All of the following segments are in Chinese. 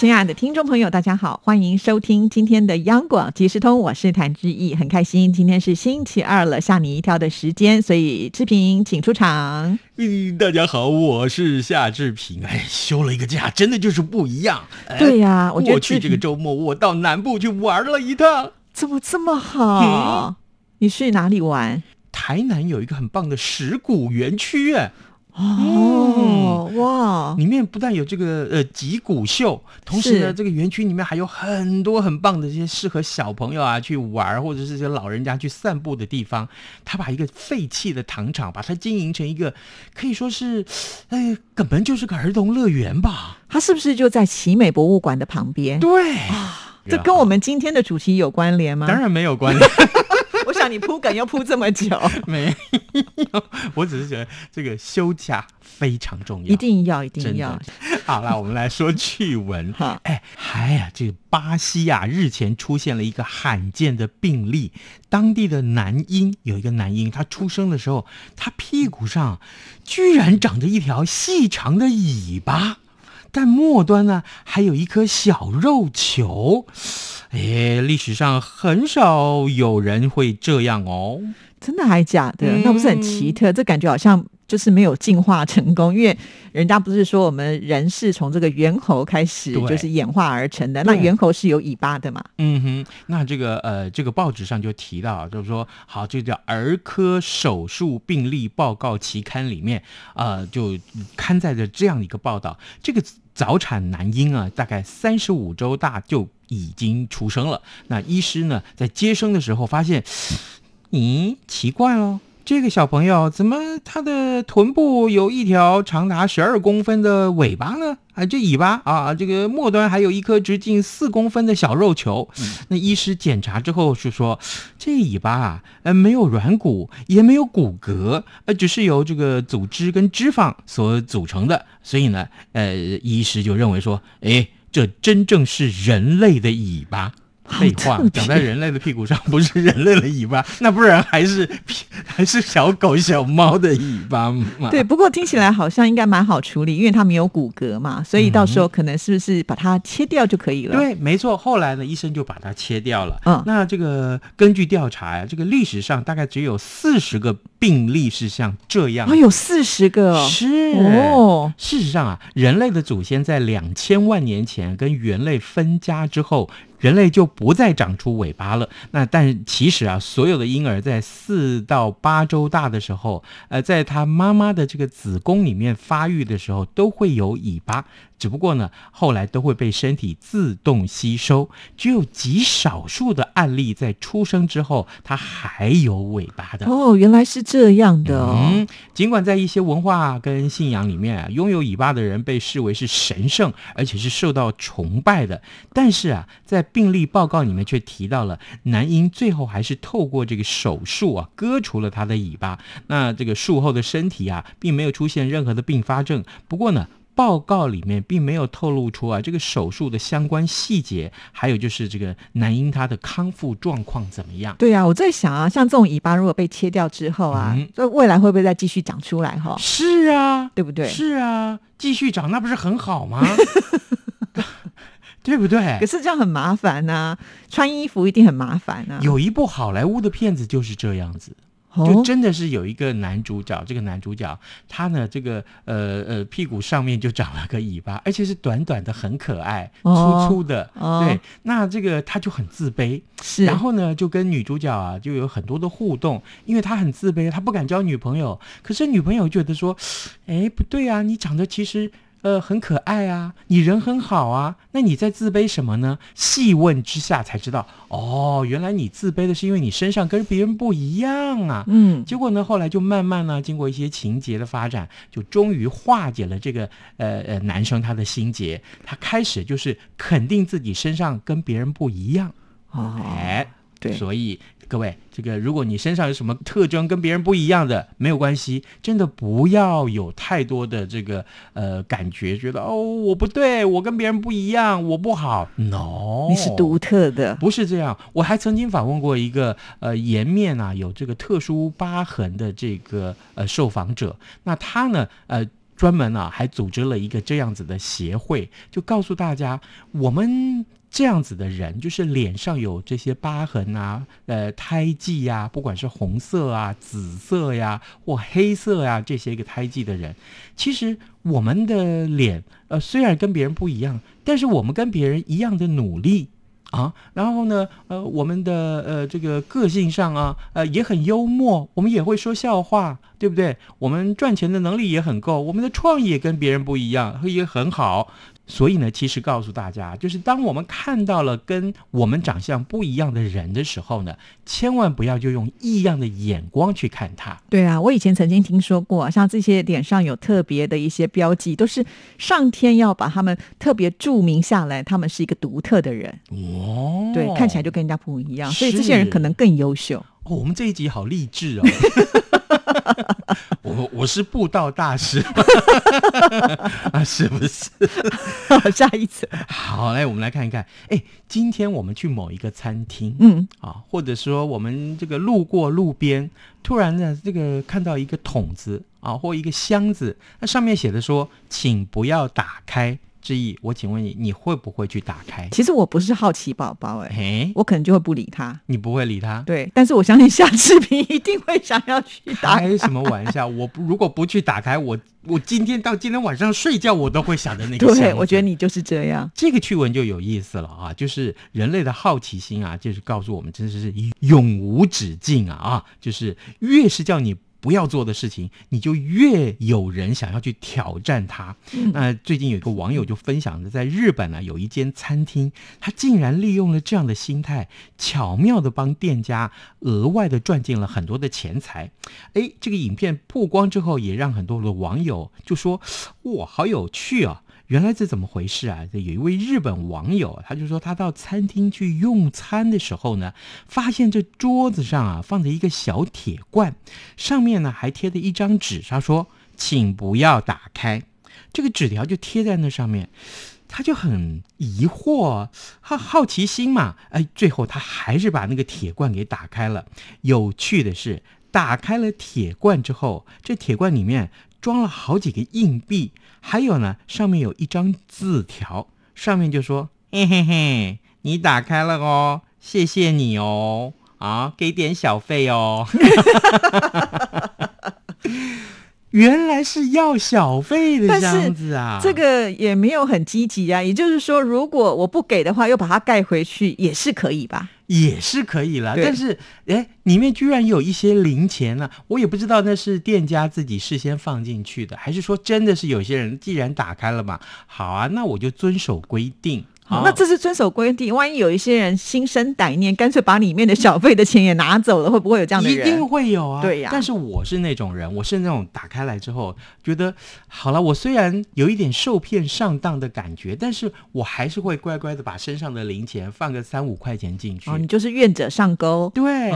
亲爱的听众朋友，大家好，欢迎收听今天的央广即时通，我是谭志毅，很开心，今天是星期二了，吓你一跳的时间，所以志平请出场。嗯，大家好，我是夏志平。哎，休了一个假，真的就是不一样。哎对呀、我觉得过去这个周末，我到南部去玩了一趟。怎么这么好？你去哪里玩？台南有一个很棒的石鼓园区，哎，哦，哇，里面不但有这个呃击鼓秀，同时呢，这个园区里面还有很多很棒的这些适合小朋友啊去玩，或者是这些老人家去散步的地方。他把一个废弃的糖厂，把它经营成一个可以说是，哎，根本就是个儿童乐园吧？它是不是就在奇美博物馆的旁边？对，这跟我们今天的主题有关联吗？当，然没有关联。我想你铺梗又铺这么久，没有，我只是觉得这个休假非常重要，一定要，一定要。。好了，我们来说趣闻。哈哎，嗨呀，这个巴西啊、日前出现了一个罕见的病例，当地的男婴有一个男婴，他出生的时候，他屁股上居然长着一条细长的尾巴。但末端呢，还有一颗小肉球，哎，历史上很少有人会这样哦。真的还假的？嗯那不是很奇特？这感觉好像就是没有进化成功，因为人家不是说我们人是从这个猿猴开始就是演化而成的，那猿猴是有尾巴的嘛？嗯哼，那这个呃，这个报纸上就提到，就是说，好，这叫儿科手术病例报告期刊里面，呃，就刊载着这样的一个报道，这个早产男婴啊，大概三十五周大就已经出生了。那医师呢，在接生的时候发现，咦，奇怪哦。这个小朋友怎么他的臀部有一条长达十二公分的尾巴呢？啊，这尾巴啊，这个末端还有一颗直径四公分的小肉球。那医师检查之后是说，这尾巴啊，呃，没有软骨，也没有骨骼，呃，只是由这个组织跟脂肪所组成的。所以呢，呃，医师就认为说，哎，这真正是人类的尾巴。废话长在人类的屁股上不是人类的尾巴，那不然还是还是小狗小猫的尾巴嘛？对，不过听起来好像应该蛮好处理，因为它没有骨骼嘛，所以到时候可能是不是把它切掉就可以了？，对，没错。后来呢，医生就把它切掉了。嗯那这个根据调查呀，这个历史上大概只有四十个病例是像这样哦，有四十个哦，是哦，事实上啊，人类的祖先在两千万年前跟猿类分家之后，人类就不再长出尾巴了。那但其实啊，所有的婴儿在四到八周大的时候，呃，在他妈妈的这个子宫里面发育的时候，都会有尾巴。只不过呢，后来都会被身体自动吸收，只有极少数的案例在出生之后，它还有尾巴的。哦，原来是这样的哦，嗯，尽管在一些文化跟信仰里面啊，拥有尾巴的人被视为是神圣，而且是受到崇拜的，但是啊，在病例报告里面却提到了男婴最后还是透过这个手术啊，割除了他的尾巴。那这个术后的身体啊，并没有出现任何的并发症。不过呢。报告里面并没有透露出啊这个手术的相关细节，还有就是这个男婴他的康复状况怎么样。对啊，我在想啊，像这种尾巴如果被切掉之后啊嗯，这、未来会不会再继续长出来哈？是啊，对不对？是啊，继续长那不是很好吗？对不对可？是这样很麻烦呐、穿衣服一定很麻烦呐、有一部好莱坞的片子就是这样子，就哦，真的是有一个男主角，这个男主角他呢，这个呃呃屁股上面就长了个尾巴，而且是短短的，很可爱，哦粗粗的。哦对，那这个他就很自卑，是，然后呢，就跟女主角啊就有很多的互动，因为他很自卑，他不敢交女朋友。可是女朋友觉得说，哎，不对啊，你长得其实呃很可爱啊，你人很好啊，那你在自卑什么呢？细问之下才知道，哦，原来你自卑的是因为你身上跟别人不一样啊。嗯，结果呢，后来就慢慢呢，经过一些情节的发展，就终于化解了这个呃呃男生他的心结，他开始就是肯定自己身上跟别人不一样。哦，哎，对所以各位，这个如果你身上有什么特征跟别人不一样的，没有关系，真的不要有太多的这个呃感觉，觉得哦我不对，我跟别人不一样，我不好。No，你是独特的，不是这样。我还曾经访问过一个呃颜面啊有这个特殊疤痕的这个呃受访者，那他呢呃。专门啊，还组织了一个这样子的协会，就告诉大家，我们这样子的人，就是脸上有这些疤痕啊，呃，胎记呀，不管是红色啊、紫色呀或黑色呀这些个胎记的人，其实我们的脸，呃，虽然跟别人不一样，但是我们跟别人一样的努力。啊，然后呢，呃，我们的呃这个个性上啊，呃也很幽默，我们也会说笑话，对不对？我们赚钱的能力也很够，我们的创意也跟别人不一样，也很好。所以呢，其实告诉大家，就是当我们看到了跟我们长相不一样的人的时候呢，千万不要就用异样的眼光去看他。对啊，我以前曾经听说过，像这些脸上有特别的一些标记，都是上天要把他们特别注明下来，他们是一个独特的人。哦，对，看起来就跟人家不一样，所以这些人可能更优秀。哦，我们这一集好励志哦。我我是布道大师 啊，是不是？下一次好，来我们来看一看。哎，今天我们去某一个餐厅，嗯啊，或者说我们这个路过路边，突然呢，这个看到一个桶子啊，或一个箱子，那上面写的说，请不要打开。之意，我请问你，你会不会去打开？其实我不是好奇宝宝，哎，我可能就会不理他。你不会理他？对，但是我相信夏志平一定会想要去打开。什么玩笑？我如果不去打开，我我今天到今天晚上睡觉，我都会想着那个。对，我觉得你就是这样。这个趣闻就有意思了啊，就是人类的好奇心啊，就是告诉我们，真的是永无止境啊啊，就是越是叫你。不要做的事情，你就越有人想要去挑战它。那最近有一个网友就分享的，在日本呢有一间餐厅，他竟然利用了这样的心态，巧妙的帮店家额外的赚进了很多的钱财。哎，这个影片曝光之后，也让很多的网友就说：“哇，好有趣啊！”原来这怎么回事啊？这有一位日本网友，他就说他到餐厅去用餐的时候呢，发现这桌子上啊放着一个小铁罐，上面呢还贴着一张纸，他说：“请不要打开。”这个纸条就贴在那上面，他就很疑惑，好好奇心嘛，哎，最后他还是把那个铁罐给打开了。有趣的是，打开了铁罐之后，这铁罐里面。装了好几个硬币，还有呢，上面有一张字条，上面就说：“嘿嘿嘿，你打开了哦，谢谢你哦，啊，给点小费哦。”原来是要小费的这样子啊，这个也没有很积极啊。也就是说，如果我不给的话，又把它盖回去，也是可以吧？也是可以了，但是哎，里面居然有一些零钱呢，我也不知道那是店家自己事先放进去的，还是说真的是有些人既然打开了嘛，好啊，那我就遵守规定。那这是遵守规定，万一有一些人心生歹念，干脆把里面的小费的钱也拿走了，会不会有这样的人？一定会有啊，对呀。但是我是那种人，我是那种打开来之后觉得好了，我虽然有一点受骗上当的感觉，但是我还是会乖乖的把身上的零钱放个三五块钱进去。哦，你就是愿者上钩。对，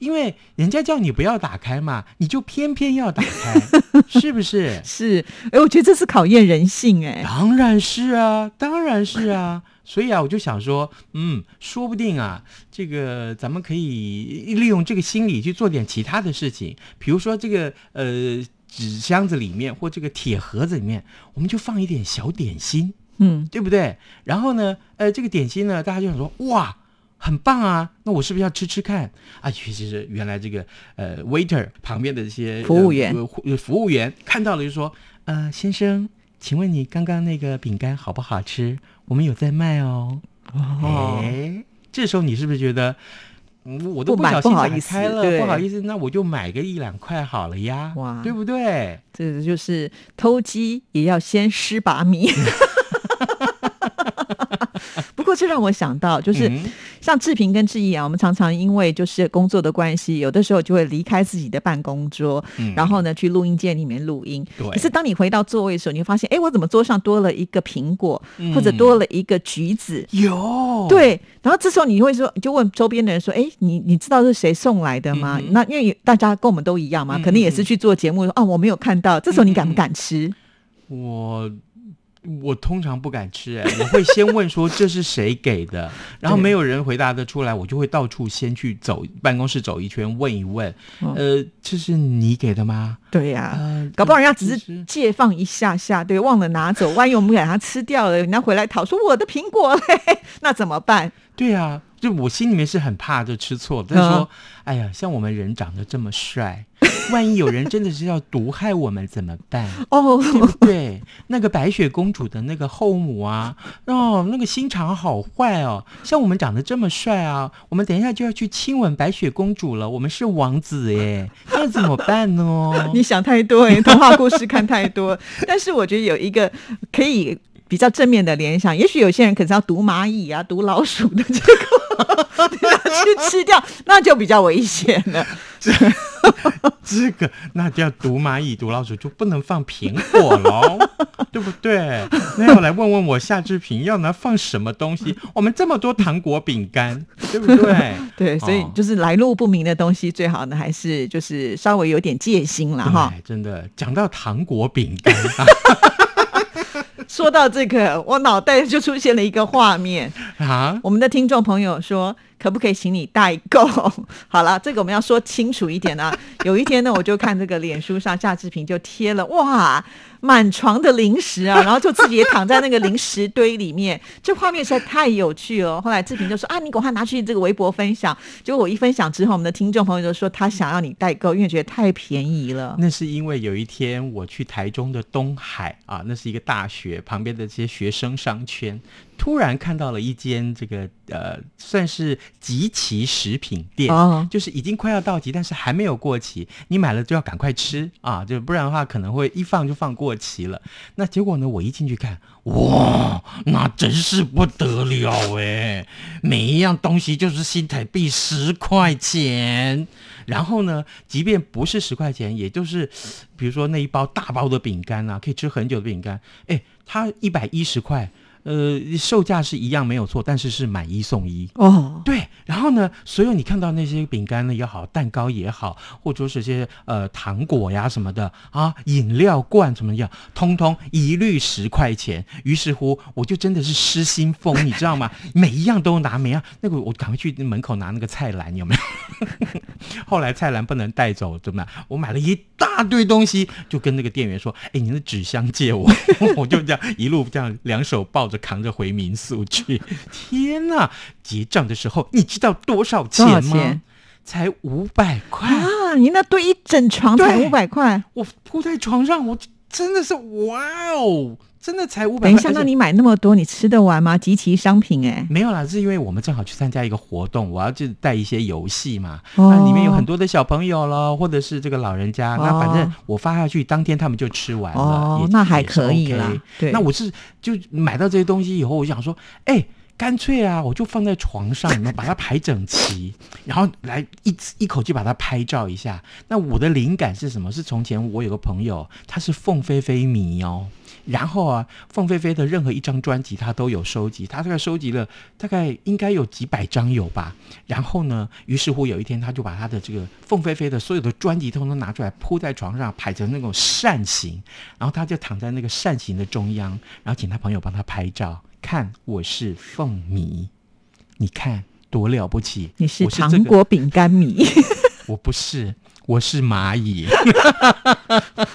因为人家叫你不要打开嘛，你就偏偏要打开，是不是？是，哎，我觉得这是考验人性，哎，当然是啊，当然是啊。所以啊，我就想说，嗯，说不定啊，这个咱们可以利用这个心理去做点其他的事情，比如说这个呃纸箱子里面或这个铁盒子里面，我们就放一点小点心，嗯，对不对？然后呢，呃，这个点心呢，大家就想说，哇，很棒啊，那我是不是要吃吃看啊？其实是原来这个呃 waiter 旁边的这些服务员，服务员看到了就说，呃，先生，请问你刚刚那个饼干好不好吃？我们有在卖哦，哎，这时候你是不是觉得，我都不小心打开了，不好意思，那我就买个一两块好了呀，哇，对不对？这就是偷鸡也要先施把米。不过这让我想到，就是嗯像志平跟志毅啊，我们常常因为就是工作的关系，有的时候就会离开自己的办公桌，嗯然后呢去录音间里面录音。可是当你回到座位的时候，你会发现，哎，我怎么桌上多了一个苹果，嗯或者多了一个橘子？有，对，然后这时候你会说，你就问周边的人说：“哎，你你知道是谁送来的吗？”嗯那因为大家跟我们都一样嘛，嗯可能也是去做节目说：“啊，我没有看到。”这时候你敢不敢吃？我我通常不敢吃、哎，我会先问说这是谁给的，然后没有人回答得出来，我就会到处先去走办公室走一圈，问一问，哦呃，这是你给的吗？对呀、呃，搞不好人家只这是借放一下下，对，忘了拿走，万一我们给他吃掉了，人家回来讨说我的苹果嘞，那怎么办？对啊，就我心里面是很怕就吃错，但是说，嗯哎呀，像我们人长得这么帅，万一有人真的是要毒害我们怎么办？哦，对不对？那个白雪公主的那个后母啊，哦，那个心肠好坏哦。像我们长得这么帅啊，我们等一下就要去亲吻白雪公主了，我们是王子耶，那怎么办呢？你想太多，你童话故事看太多。但是我觉得有一个可以比较正面的联想，也许有些人可能要毒蚂蚁啊、毒老鼠的这个 去吃掉，那就比较危险了。这这个那叫毒蚂蚁、毒老鼠就不能放苹果喽，对不对？那要来问问我夏志平要拿放什么东西？我们这么多糖果、饼干，对不对？对，所以哦就是来路不明的东西，最好呢还是就是稍微有点戒心了哈。真的讲到糖果、饼干啊说到这个，我脑袋就出现了一个画面。啊，我们的听众朋友说，可不可以请你代购？好了，这个我们要说清楚一点啊。有一天呢，我就看这个脸书上夏志平就贴了，哇，满床的零食啊，然后就自己也躺在那个零食堆里面，这画面实在太有趣了。后来志平就说啊，你赶快拿去这个微博分享。结果我一分享之后，我们的听众朋友就说他想要你代购，因为觉得太便宜了。那是因为有一天我去台中的东海啊，那是一个大学旁边的这些学生商圈，突然看到了一间这个呃，算是集齐食品店。哦，就是已经快要到期，但是还没有过期，你买了就要赶快吃啊，就不然的话可能会一放就放过期了。那结果呢，我一进去看，哇，那真是不得了哎！每一样东西就是新台币十块钱，然后呢，即便不是十块钱，也就是比如说那一包大包的饼干啊，可以吃很久的饼干，哎，它一百一十块。呃，售价是一样没有错，但是是买一送一。哦，对，然后呢，所有你看到那些饼干呢也好，蛋糕也好，或者是些呃糖果呀什么的啊，饮料罐什么样，通通一律十块钱。于是乎，我就真的是失心疯，你知道吗？每一样都拿，每样那个我赶快去门口拿那个菜篮，有没有？后来菜篮不能带走，怎么样？我买了一大堆东西，就跟那个店员说：“哎，你的纸箱借我。” 我就这样一路这样两手抱着扛着回民宿去。天哪！结账的时候，你知道多少钱吗？钱才五百块。啊，你那堆一整床才五百块。我铺在床上，我真的是哇哦，真的才五百块。等一下，那你买那么多，你吃得完吗？集齐商品哎、没有啦，是因为我们正好去参加一个活动，我要去带一些游戏嘛。哦那里面有很多的小朋友咯，或者是这个老人家。那反正哦我发下去，当天他们就吃完了，那还可以 OK 啦对那我是就买到这些东西以后，我想说，哎。干脆啊，我就放在床上，然后把它排整齐，然后来一一口气把它拍照一下。那我的灵感是什么？是从前我有个朋友，他是凤飞飞迷哦，然后啊，凤飞飞的任何一张专辑他都有收集，他大概收集了大概应该有几百张有吧。然后呢，于是乎有一天他就把他的这个凤飞飞的所有的专辑通通拿出来铺在床上，排成那种扇形，然后他就躺在那个扇形的中央，然后请他朋友帮他拍照，看我是凤迷，你看多了不起，你是糖果饼干迷，我不是，我是蚂蚁。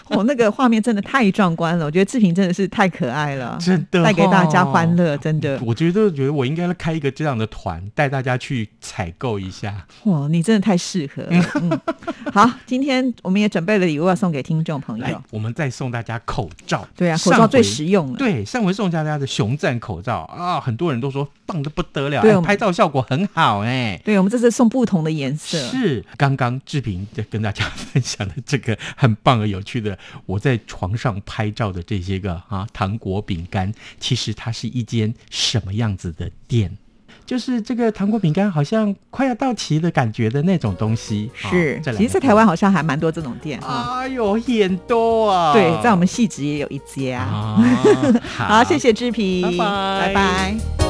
我 那个画面真的太壮观了，我觉得志平真的是太可爱了，真的带给大家哦欢乐，真的。我觉得，觉得我应该开一个这样的团，带大家去采购一下。哇，你真的太适合了。嗯，好，今天我们也准备了礼物要送给听众朋友。，我们再送大家口罩。对啊，口罩最实用了。对，上回送大家的熊赞口罩啊，很多人都说棒的不得了，哎对拍照效果很好哎、对，我们这次送不同的颜色。是，刚刚志平在跟大家分享的这个很棒而有趣的，我在床上拍照的这些个啊糖果饼干，其实它是一间什么样子的店？就是这个糖果饼干好像快要到期的感觉的那种东西。是，其实，在台湾好像还蛮多这种店啊。哎呦，很多啊！对，在我们戏子也有一家。啊，好，谢谢志平，拜拜拜拜